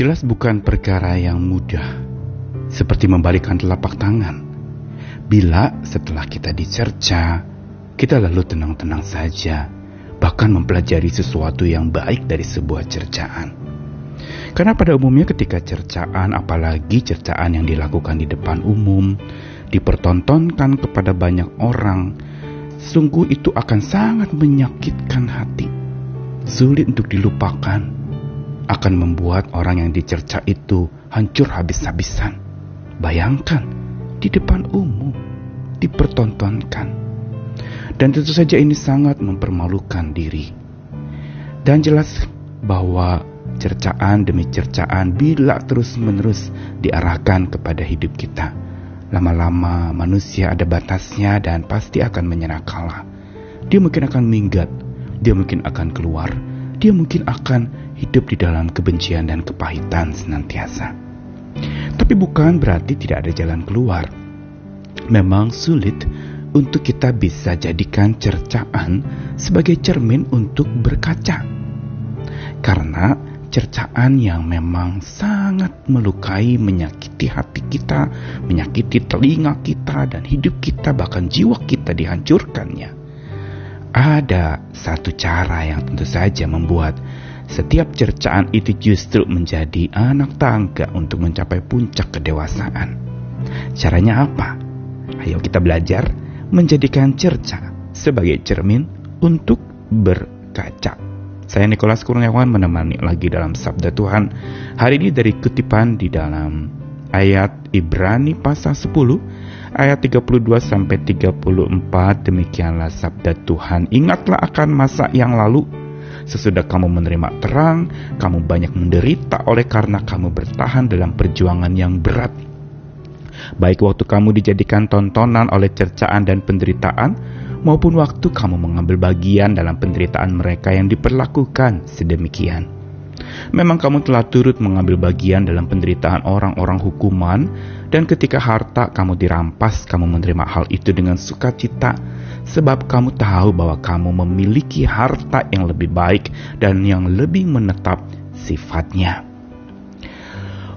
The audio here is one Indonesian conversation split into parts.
Jelas bukan perkara yang mudah, seperti membalikan telapak tangan. Bila setelah kita dicerca, kita lalu tenang-tenang saja, bahkan mempelajari sesuatu yang baik dari sebuah cercaan. Karena pada umumnya ketika cercaan, apalagi cercaan yang dilakukan di depan umum, dipertontonkan kepada banyak orang, sungguh itu akan sangat menyakitkan hati. Sulit untuk dilupakan, akan membuat orang yang dicerca itu hancur habis-habisan. Bayangkan, di depan umum, dipertontonkan. Dan tentu saja ini sangat mempermalukan diri. Dan jelas bahwa cercaan demi cercaan bila terus-menerus diarahkan kepada hidup kita. Lama-lama manusia ada batasnya dan pasti akan menyerah kalah. Dia mungkin akan minggat, dia mungkin akan keluar, dia mungkin akan hidup di dalam kebencian dan kepahitan senantiasa. Tapi bukan berarti tidak ada jalan keluar. Memang sulit untuk kita bisa jadikan cercaan sebagai cermin untuk berkaca. Karena cercaan yang memang sangat melukai, menyakiti hati kita, menyakiti telinga kita dan hidup kita, bahkan jiwa kita dihancurkannya. Ada satu cara yang tentu saja membuat setiap cercaan itu justru menjadi anak tangga untuk mencapai puncak kedewasaan. Caranya apa? Ayo kita belajar menjadikan cerca sebagai cermin untuk berkaca. Saya Nikolas Kurniawan menemani lagi dalam Sabda Tuhan. Hari ini dari kutipan di dalam ayat Ibrani pasal 10 ayat 32 sampai 34 demikianlah sabda Tuhan. Ingatlah akan masa yang lalu Sesudah kamu menerima terang, kamu banyak menderita oleh karena kamu bertahan dalam perjuangan yang berat. Baik waktu kamu dijadikan tontonan oleh cercaan dan penderitaan, maupun waktu kamu mengambil bagian dalam penderitaan mereka yang diperlakukan sedemikian. Memang kamu telah turut mengambil bagian dalam penderitaan orang-orang hukuman, dan ketika harta kamu dirampas, kamu menerima hal itu dengan sukacita, sebab kamu tahu bahwa kamu memiliki harta yang lebih baik dan yang lebih menetap sifatnya.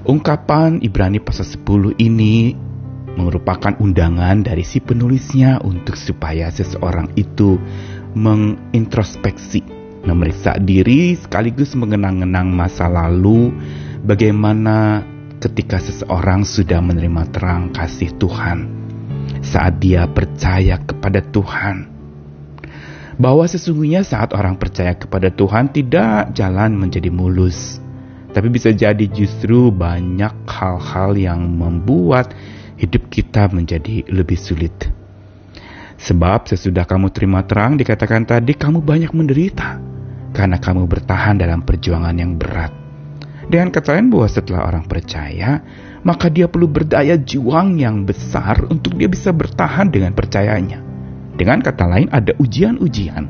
Ungkapan Ibrani pasal 10 ini merupakan undangan dari si penulisnya untuk supaya seseorang itu mengintrospeksi, memeriksa diri sekaligus mengenang-enang masa lalu, bagaimana ketika seseorang sudah menerima terang kasih Tuhan, saat dia percaya kepada Tuhan. Bahwa sesungguhnya saat orang percaya kepada Tuhan tidak jalan menjadi mulus, tapi bisa jadi justru banyak hal-hal yang membuat hidup kita menjadi lebih sulit. Sebab sesudah kamu terima terang dikatakan tadi kamu banyak menderita karena kamu bertahan dalam perjuangan yang berat. Dengan kata lain bahwa setelah orang percaya, maka dia perlu berdaya juang yang besar untuk dia bisa bertahan dengan percayanya. Dengan kata lain ada ujian-ujian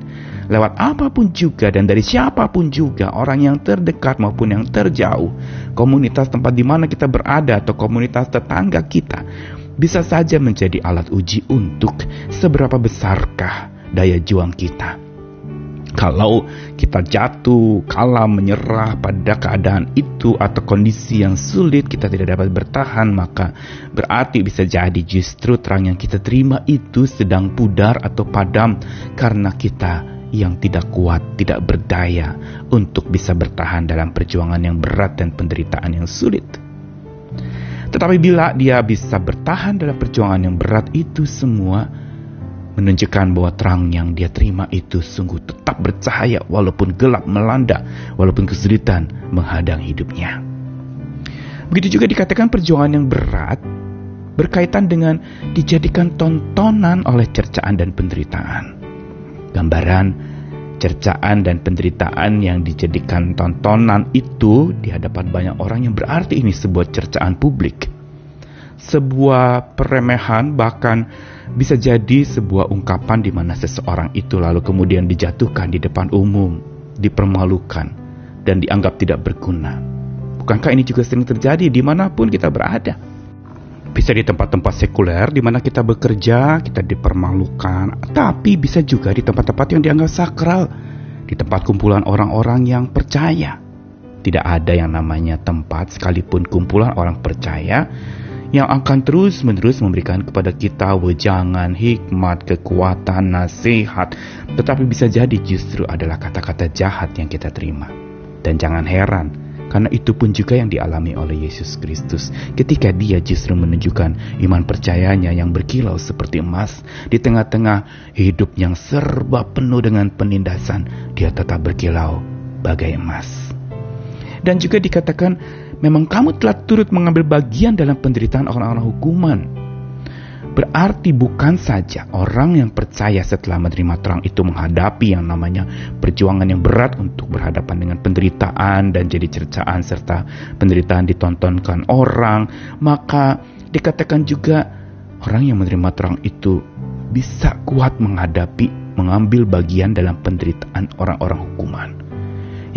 lewat apa pun juga dan dari siapa pun juga orang yang terdekat maupun yang terjauh komunitas tempat di mana kita berada atau komunitas tetangga kita bisa saja menjadi alat uji untuk seberapa besarkah daya juang kita kalau kita jatuh, kalah, menyerah pada keadaan itu atau kondisi yang sulit kita tidak dapat bertahan, maka berarti bisa jadi justru terang yang kita terima itu sedang pudar atau padam karena kita yang tidak kuat, tidak berdaya untuk bisa bertahan dalam perjuangan yang berat dan penderitaan yang sulit. Tetapi bila dia bisa bertahan dalam perjuangan yang berat itu semua menunjukkan bahwa terang yang dia terima itu sungguh tetap bercahaya walaupun gelap melanda, walaupun kesulitan menghadang hidupnya. Begitu juga dikatakan perjuangan yang berat berkaitan dengan dijadikan tontonan oleh cercaan dan penderitaan gambaran cercaan dan penderitaan yang dijadikan tontonan itu di hadapan banyak orang yang berarti ini sebuah cercaan publik. Sebuah peremehan bahkan bisa jadi sebuah ungkapan di mana seseorang itu lalu kemudian dijatuhkan di depan umum, dipermalukan, dan dianggap tidak berguna. Bukankah ini juga sering terjadi di mana pun kita berada? Bisa di tempat-tempat sekuler di mana kita bekerja, kita dipermalukan, tapi bisa juga di tempat-tempat yang dianggap sakral, di tempat kumpulan orang-orang yang percaya. Tidak ada yang namanya tempat sekalipun kumpulan orang percaya yang akan terus-menerus memberikan kepada kita wejangan, hikmat, kekuatan, nasihat, tetapi bisa jadi justru adalah kata-kata jahat yang kita terima. Dan jangan heran, karena itu pun juga yang dialami oleh Yesus Kristus ketika dia justru menunjukkan iman percayanya yang berkilau seperti emas di tengah-tengah hidup yang serba penuh dengan penindasan, dia tetap berkilau bagai emas. Dan juga dikatakan memang kamu telah turut mengambil bagian dalam penderitaan orang-orang hukuman. Berarti bukan saja orang yang percaya setelah menerima terang itu menghadapi yang namanya perjuangan yang berat untuk berhadapan dengan penderitaan dan jadi cercaan serta penderitaan ditontonkan orang, maka dikatakan juga orang yang menerima terang itu bisa kuat menghadapi mengambil bagian dalam penderitaan orang-orang hukuman.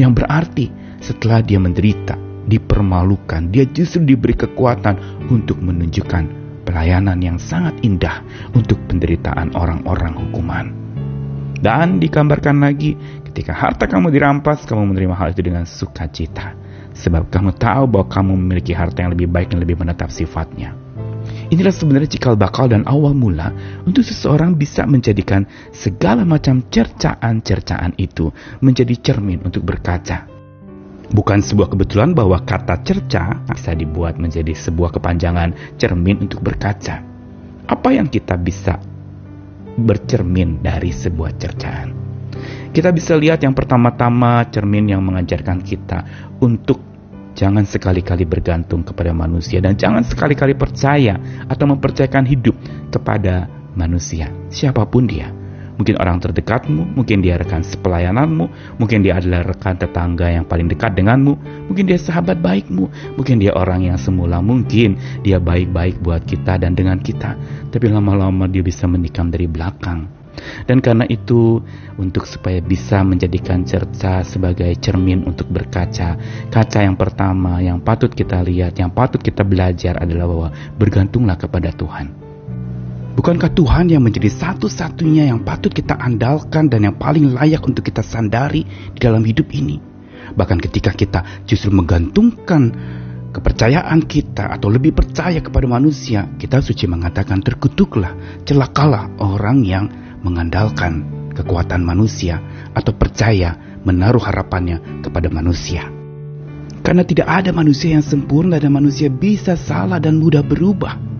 Yang berarti setelah dia menderita, dipermalukan, dia justru diberi kekuatan untuk menunjukkan pelayanan yang sangat indah untuk penderitaan orang-orang hukuman. Dan digambarkan lagi, ketika harta kamu dirampas, kamu menerima hal itu dengan sukacita. Sebab kamu tahu bahwa kamu memiliki harta yang lebih baik dan lebih menetap sifatnya. Inilah sebenarnya cikal bakal dan awal mula untuk seseorang bisa menjadikan segala macam cercaan-cercaan itu menjadi cermin untuk berkaca Bukan sebuah kebetulan bahwa kata cerca bisa dibuat menjadi sebuah kepanjangan cermin untuk berkaca. Apa yang kita bisa bercermin dari sebuah cercaan? Kita bisa lihat yang pertama-tama cermin yang mengajarkan kita untuk jangan sekali-kali bergantung kepada manusia dan jangan sekali-kali percaya atau mempercayakan hidup kepada manusia, siapa pun dia mungkin orang terdekatmu, mungkin dia rekan sepelayananmu, mungkin dia adalah rekan tetangga yang paling dekat denganmu, mungkin dia sahabat baikmu, mungkin dia orang yang semula mungkin dia baik-baik buat kita dan dengan kita, tapi lama-lama dia bisa menikam dari belakang. Dan karena itu, untuk supaya bisa menjadikan cerca sebagai cermin untuk berkaca, kaca yang pertama yang patut kita lihat, yang patut kita belajar adalah bahwa bergantunglah kepada Tuhan Bukankah Tuhan yang menjadi satu-satunya yang patut kita andalkan dan yang paling layak untuk kita sandari di dalam hidup ini? Bahkan ketika kita justru menggantungkan kepercayaan kita atau lebih percaya kepada manusia, kita suci mengatakan terkutuklah, celakalah orang yang mengandalkan kekuatan manusia atau percaya menaruh harapannya kepada manusia. Karena tidak ada manusia yang sempurna dan manusia bisa salah dan mudah berubah.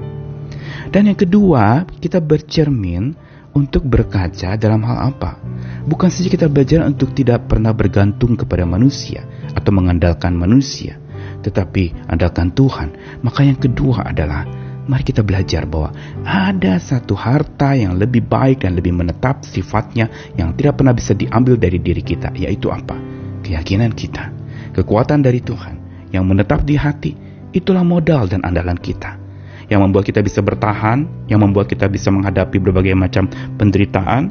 Dan yang kedua, kita bercermin untuk berkaca dalam hal apa? Bukan saja kita belajar untuk tidak pernah bergantung kepada manusia atau mengandalkan manusia, tetapi andalkan Tuhan. Maka yang kedua adalah mari kita belajar bahwa ada satu harta yang lebih baik dan lebih menetap sifatnya yang tidak pernah bisa diambil dari diri kita, yaitu apa? Keyakinan kita, kekuatan dari Tuhan yang menetap di hati, itulah modal dan andalan kita yang membuat kita bisa bertahan, yang membuat kita bisa menghadapi berbagai macam penderitaan,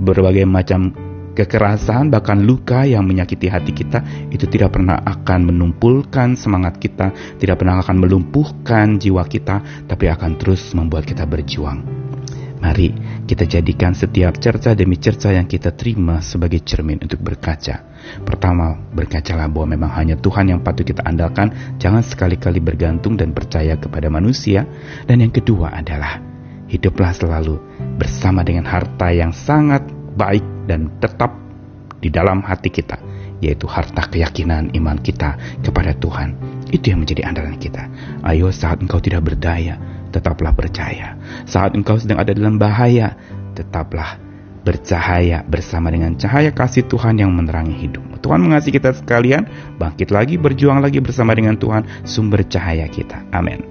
berbagai macam kekerasan, bahkan luka yang menyakiti hati kita, itu tidak pernah akan menumpulkan semangat kita, tidak pernah akan melumpuhkan jiwa kita, tapi akan terus membuat kita berjuang. Mari kita jadikan setiap cerca demi cerca yang kita terima sebagai cermin untuk berkaca. Pertama, berkacalah bahwa memang hanya Tuhan yang patut kita andalkan, jangan sekali-kali bergantung dan percaya kepada manusia. Dan yang kedua adalah, hiduplah selalu bersama dengan harta yang sangat baik dan tetap di dalam hati kita, yaitu harta keyakinan iman kita kepada Tuhan. Itu yang menjadi andalan kita. Ayo saat engkau tidak berdaya, tetaplah percaya. Saat engkau sedang ada dalam bahaya, tetaplah bercahaya bersama dengan cahaya kasih Tuhan yang menerangi hidup. Tuhan mengasihi kita sekalian, bangkit lagi, berjuang lagi bersama dengan Tuhan, sumber cahaya kita. Amin.